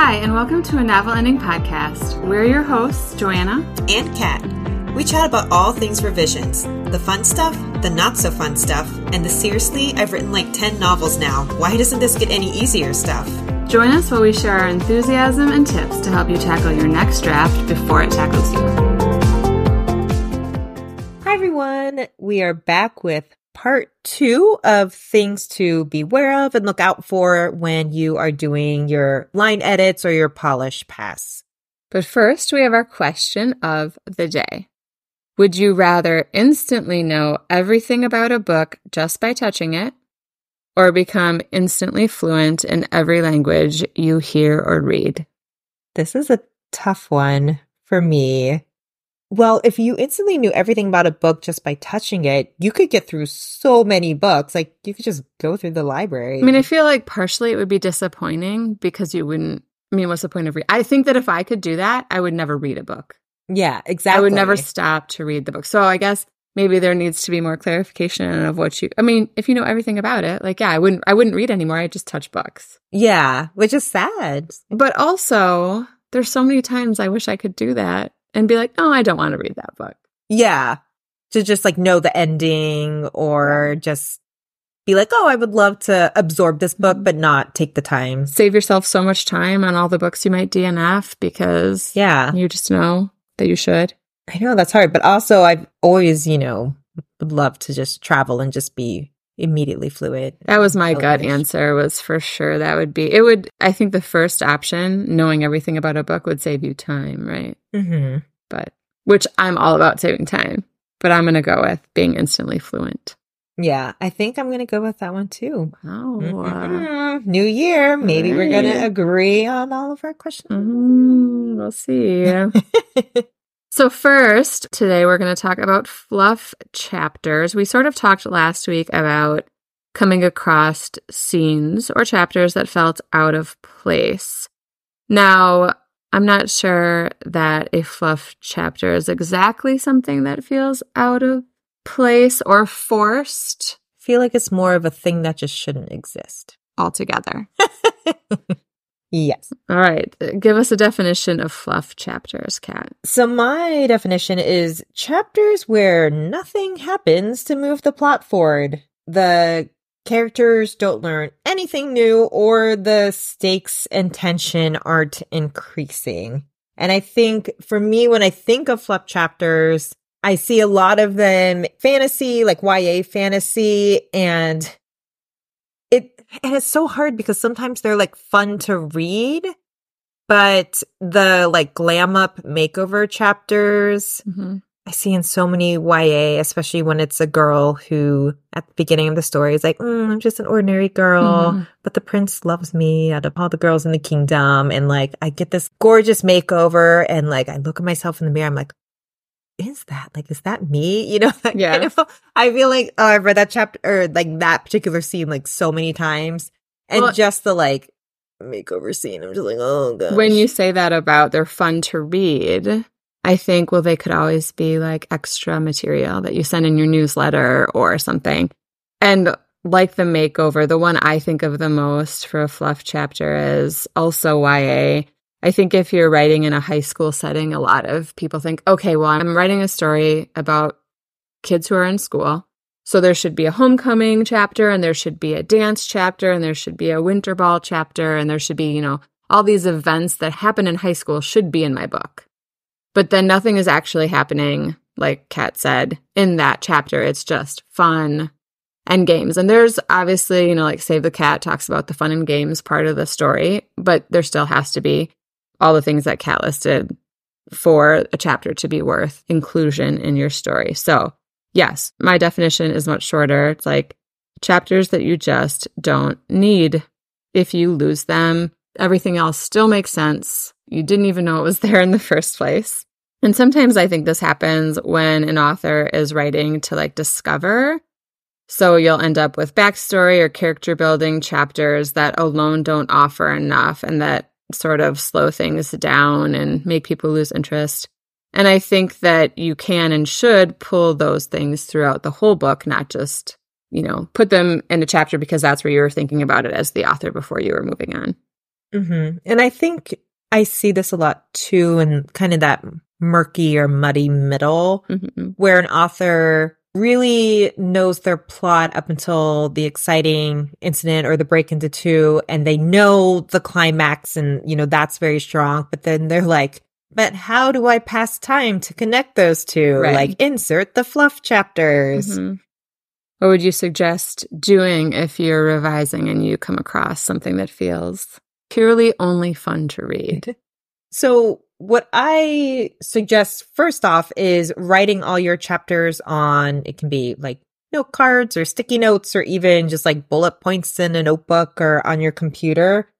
Hi, and welcome to a Novel Ending Podcast. We're your hosts, Joanna and Kat. We chat about all things revisions the fun stuff, the not so fun stuff, and the seriously, I've written like 10 novels now. Why doesn't this get any easier stuff? Join us while we share our enthusiasm and tips to help you tackle your next draft before it tackles you. Hi, everyone. We are back with part two of things to beware of and look out for when you are doing your line edits or your polish pass. But first, we have our question of the day. Would you rather instantly know everything about a book just by touching it, or become instantly fluent in every language you hear or read? This is a tough one for me. Well, if you instantly knew everything about a book just by touching it, you could get through so many books. Like you could just go through the library. I mean, I feel like partially it would be disappointing because you wouldn't. I mean, what's the point of read? I think that if I could do that, I would never read a book. Yeah, exactly. I would never stop to read the book. So I guess maybe there needs to be more clarification of what you. I mean, if you know everything about it, like yeah, I wouldn't. I wouldn't read anymore. I just touch books. Yeah, which is sad. But also, there's so many times I wish I could do that and be like, oh, I don't want to read that book. Yeah. To just like know the ending or just be like, oh, I would love to absorb this book, mm-hmm. but not take the time. Save yourself so much time on all the books you might DNF because yeah, you just know that you should. I know that's hard, but also I've always, you know, would love to just travel and just be immediately fluid. That was my gut answer was for sure that would be it would I think the first option knowing everything about a book would save you time, right? Mm-hmm. But which I'm all about saving time, but I'm going to go with being instantly fluent. Yeah, I think I'm going to go with that one too. Oh, mm-hmm. new year. Maybe right. we're going to agree on all of our questions. Mm, we'll see. So, first, today we're going to talk about fluff chapters. We sort of talked last week about coming across scenes or chapters that felt out of place. Now, I'm not sure that a fluff chapter is exactly something that feels out of place or forced. I feel like it's more of a thing that just shouldn't exist altogether. Yes. All right. Give us a definition of fluff chapters, Kat. So, my definition is chapters where nothing happens to move the plot forward. The characters don't learn anything new, or the stakes and tension aren't increasing. And I think for me, when I think of fluff chapters, I see a lot of them fantasy, like YA fantasy, and and it's so hard because sometimes they're like fun to read, but the like glam up makeover chapters mm-hmm. I see in so many YA, especially when it's a girl who at the beginning of the story is like, mm, I'm just an ordinary girl, mm-hmm. but the prince loves me out of all the girls in the kingdom. And like, I get this gorgeous makeover and like, I look at myself in the mirror. I'm like, is that? Like is that me? You know yeah. kind of, i feel like oh i've read that chapter or like that particular scene like so many times. And well, just the like makeover scene i'm just like oh god when you say that about they're fun to read i think well they could always be like extra material that you send in your newsletter or something. And like the makeover the one i think of the most for a fluff chapter is also ya I think if you're writing in a high school setting, a lot of people think, okay, well, I'm writing a story about kids who are in school. So there should be a homecoming chapter and there should be a dance chapter and there should be a winter ball chapter and there should be, you know, all these events that happen in high school should be in my book. But then nothing is actually happening, like Kat said, in that chapter. It's just fun and games. And there's obviously, you know, like Save the Cat talks about the fun and games part of the story, but there still has to be all the things that Kat listed for a chapter to be worth inclusion in your story. So, yes, my definition is much shorter. It's like chapters that you just don't need. If you lose them, everything else still makes sense. You didn't even know it was there in the first place. And sometimes I think this happens when an author is writing to like discover. So you'll end up with backstory or character building chapters that alone don't offer enough and that sort of slow things down and make people lose interest. And I think that you can and should pull those things throughout the whole book, not just, you know, put them in a chapter because that's where you were thinking about it as the author before you were moving on. Mm-hmm. And I think I see this a lot too in kind of that murky or muddy middle Mhm. where an author really knows their plot up until the exciting incident or the break into two and they know the climax and you know that's very strong but then they're like but how do i pass time to connect those two Right. like insert the fluff chapters Mhm. What would you suggest doing if you're revising and you come across something that feels purely only fun to read? So, what I suggest first off is writing all your chapters on it can be like note cards or sticky notes or even just like bullet points in a notebook or on your computer.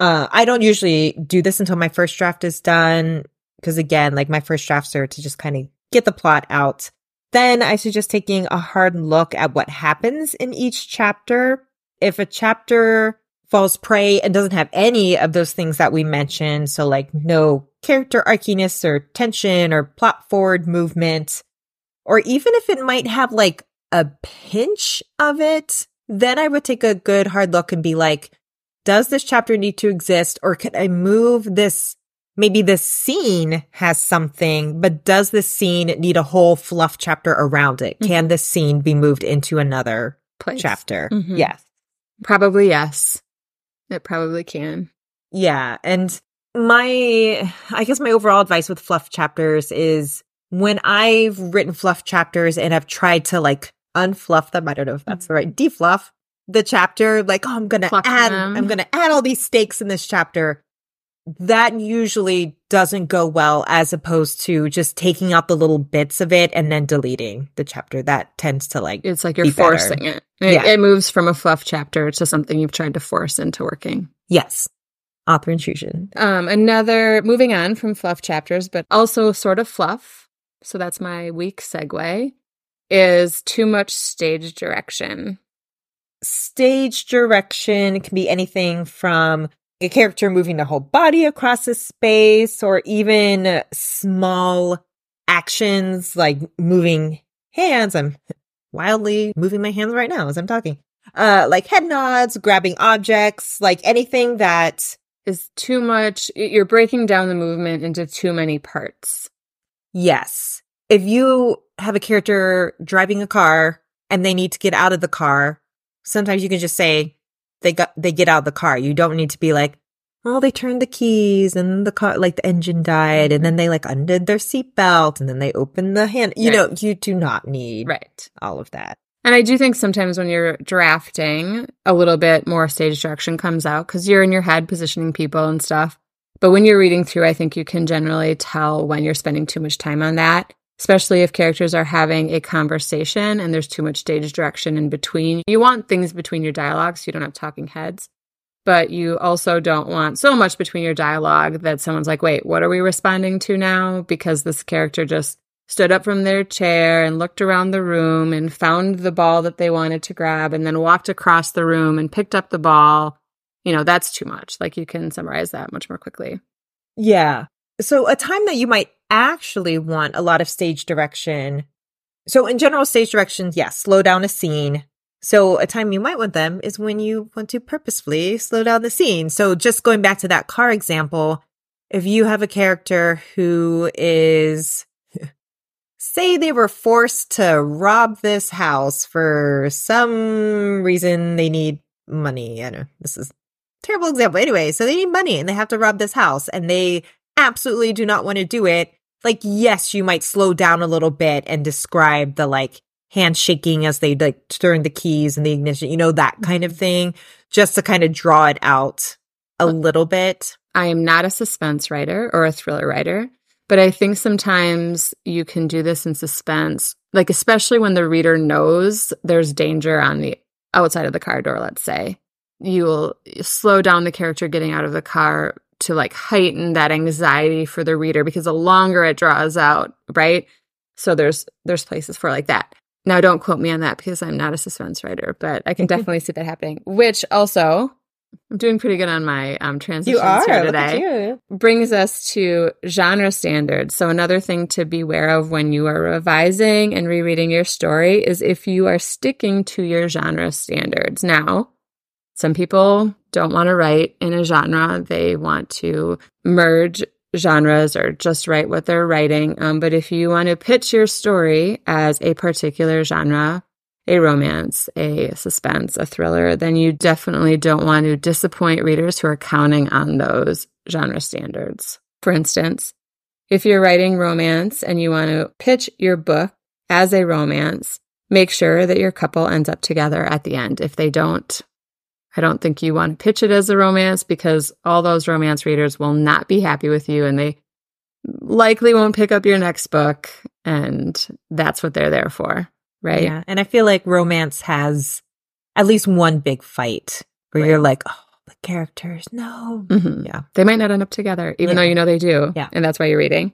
Uh, I don't usually do this until my first draft is done because again, like my first drafts are to just kind of get the plot out. Then I suggest taking a hard look at what happens in each chapter. If a chapter falls prey and doesn't have any of those things that we mentioned, so like no character arciness or tension or plot forward movement, or even if it might have like a pinch of it, then I would take a good hard look and be like, does this chapter need to exist or could I move this? Maybe this scene has something, but does this scene need a whole fluff chapter around it? Can this scene be moved into another Place. chapter? Mhm. Yes. Probably yes. It probably can. Yeah. And my, I guess my overall advice with fluff chapters is when I've written fluff chapters and I've tried to like unfluff them, I don't know if that's mm-hmm. the right defluff the chapter, like, oh, I'm going to add, them. I'm going to add all these stakes in this chapter. That usually doesn't go well as opposed to just taking out the little bits of it and then deleting the chapter. That tends to like, It's like you're Be forcing it. It, Yeah. it moves from a fluff chapter to something you've tried to force into working. yes, author intrusion. Um, another moving on from fluff chapters, but also sort of fluff. So that's my weak segue. Is too much stage direction. stage direction can be anything from a character moving the whole body across a space or even small actions like moving hands. I'm wildly moving my hands right now as I'm talking. Uh, like head nods, grabbing objects, like anything that, Is too much. You're breaking down the movement into too many parts. yes. If you have a character driving a car and they need to get out of the car, sometimes you can just say they got they get out of the car. You don't need to be like, oh, they turned the keys and the car like the engine died, and then they like undid their seatbelt and then they opened the hand. You Right. know, you do not need Right. all of that. And I do think sometimes when you're drafting, a little bit more stage direction comes out because you're in your head positioning people and stuff. But when you're reading through, I think you can generally tell when you're spending too much time on that, especially if characters are having a conversation and there's too much stage direction in between. You want things between your dialogues, so you don't have talking heads. But you also don't want so much between your dialogue that someone's like, wait, what are we responding to now? Because this character just stood up from their chair and looked around the room and found the ball that they wanted to grab and then walked across the room and picked up the ball. You know, that's too much. Like you can summarize that much more quickly. Yeah. So a time that you might actually want a lot of stage direction. So in general, stage directions, yes, slow down a scene. So a time you might want them is when you want to purposefully slow down the scene. So just going back to that car example, if you have a character who is, say they were forced to rob this house for some reason they need money. I know this is terrible example. Anyway, so they need money and they have to rob this house and they absolutely do not want to do it. Like, yes, you might slow down a little bit and describe the like hand shaking as they like turn the keys and the ignition, you know, that kind of mm-hmm. thing, just to kind of draw it out a little bit. I am not a suspense writer or a thriller writer, but I think sometimes you can do this in suspense, like especially when the reader knows there's danger on the outside of the car door, let's say. You will slow down the character getting out of the car to like heighten that anxiety for the reader because the longer it draws out, right? So there's there's places for like that. Now don't quote me on that because I'm not a suspense writer, but I can definitely see that happening. Which also I'm doing pretty good on my um transitions here today you. brings us to genre standards. So, another thing to beware of when you are revising and rereading your story is if you are sticking to your genre standards. Now, Some people don't want to write in a genre. They want to merge genres or just write what they're writing. Um, but if you want to pitch your story as a particular genre, a romance, a suspense, a thriller, then you definitely don't want to disappoint readers who are counting on those genre standards. For instance, if you're writing romance and you want to pitch your book as a romance, make sure that your couple ends up together at the end. If they don't, I don't think you want to pitch it as a romance because all those romance readers will not be happy with you and they likely won't pick up your next book. And that's what they're there for right? Yeah. And I feel like romance has at least one big fight where right. you're like, oh, the characters, no. Mm-hmm. Yeah. They might not end up together, even yeah. though you know they do. Yeah. And that's why you're reading.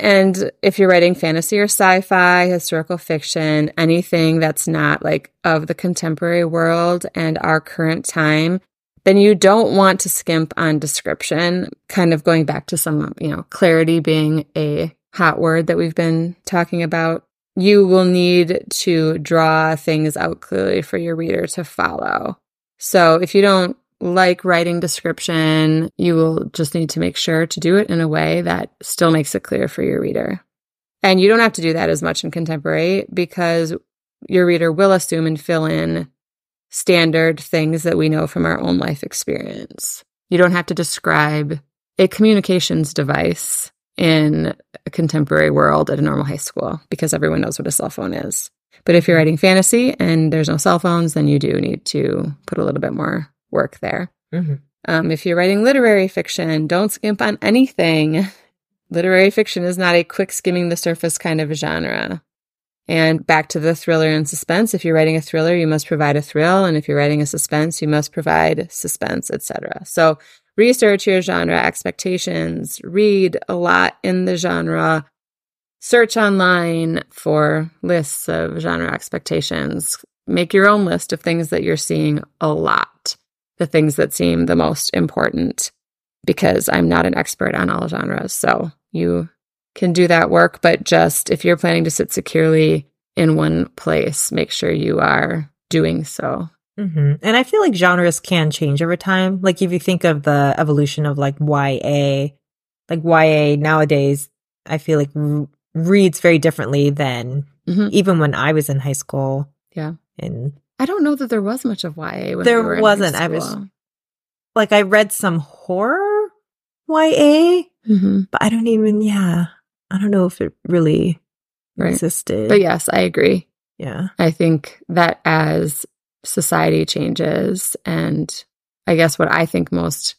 And if you're writing fantasy or sci fi, historical fiction, anything that's not like of the contemporary world and our current time, then you don't want to skimp on description. Kind of going back to some, you know, clarity being a hot word that we've been talking about you will need to draw things out clearly for your reader to follow. So if you don't like writing description, you will just need to make sure to do it in a way that still makes it clear for your reader. And you don't have to do that as much in contemporary because your reader will assume and fill in standard things that we know from our own life experience. You don't have to describe a communications device in a contemporary world at a normal high school because everyone knows what a cell phone is. But if you're writing fantasy and there's no cell phones, then you do need to put a little bit more work there. Mm-hmm. Um, if you're writing literary fiction, don't skimp on anything. Literary fiction is not a quick skimming the surface kind of a genre. And back to the thriller and suspense. If you're writing a thriller, you must provide a thrill. And if you're writing a suspense, you must provide suspense, etc. So research your genre expectations, read a lot in the genre, search online for lists of genre expectations, make your own list of things that you're seeing a lot, the things that seem the most important, because I'm not an expert on all genres. So you can do that work, but just if you're planning to sit securely in one place, make sure you are doing so Mm-hmm. And I feel like genres can change over time. Like if you think of the evolution of like YA, like YA nowadays, I feel like r- reads very differently than mm-hmm. even when I was in high school. Yeah. And I don't know that there was much of YA. When there we wasn't. I was like, I read some horror YA, mm-hmm. but I don't even, yeah, I don't know if it really right. existed. But yes, I agree. Yeah. I think that as society changes. And I guess what I think most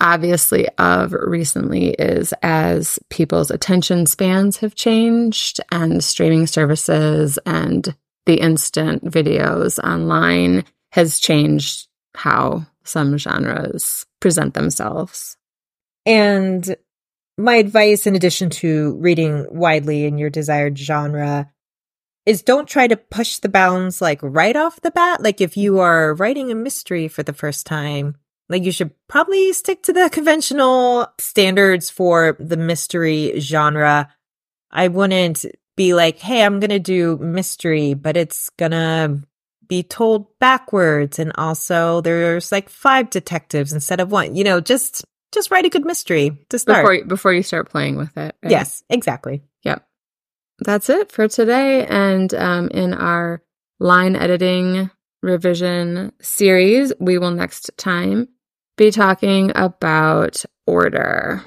obviously of recently is as people's attention spans have changed and streaming services and the instant videos online has changed how some genres present themselves. And my advice, in addition to reading widely in your desired genre, is don't try to push the bounds like right off the bat. Like if you are writing a mystery for the first time, like you should probably stick to the conventional standards for the mystery genre. I wouldn't be like, hey, I'm going to do mystery, but it's going to be told backwards. And also there's like five detectives instead of one, you know, just, just write a good mystery to start. Before, before you start playing with it. Right? Yes, exactly. Yep that's it for today. And um, in our line editing revision series, we will next time be talking about order.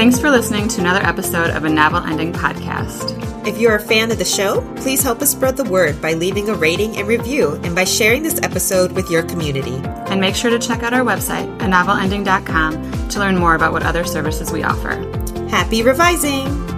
Thanks for listening to another episode of a Novel Ending Podcast. If you're a fan of the show, please help us spread the word by leaving a rating and review and by sharing this episode with your community. And make sure to check out our website, anovelending.com, to learn more about what other services we offer. Happy revising!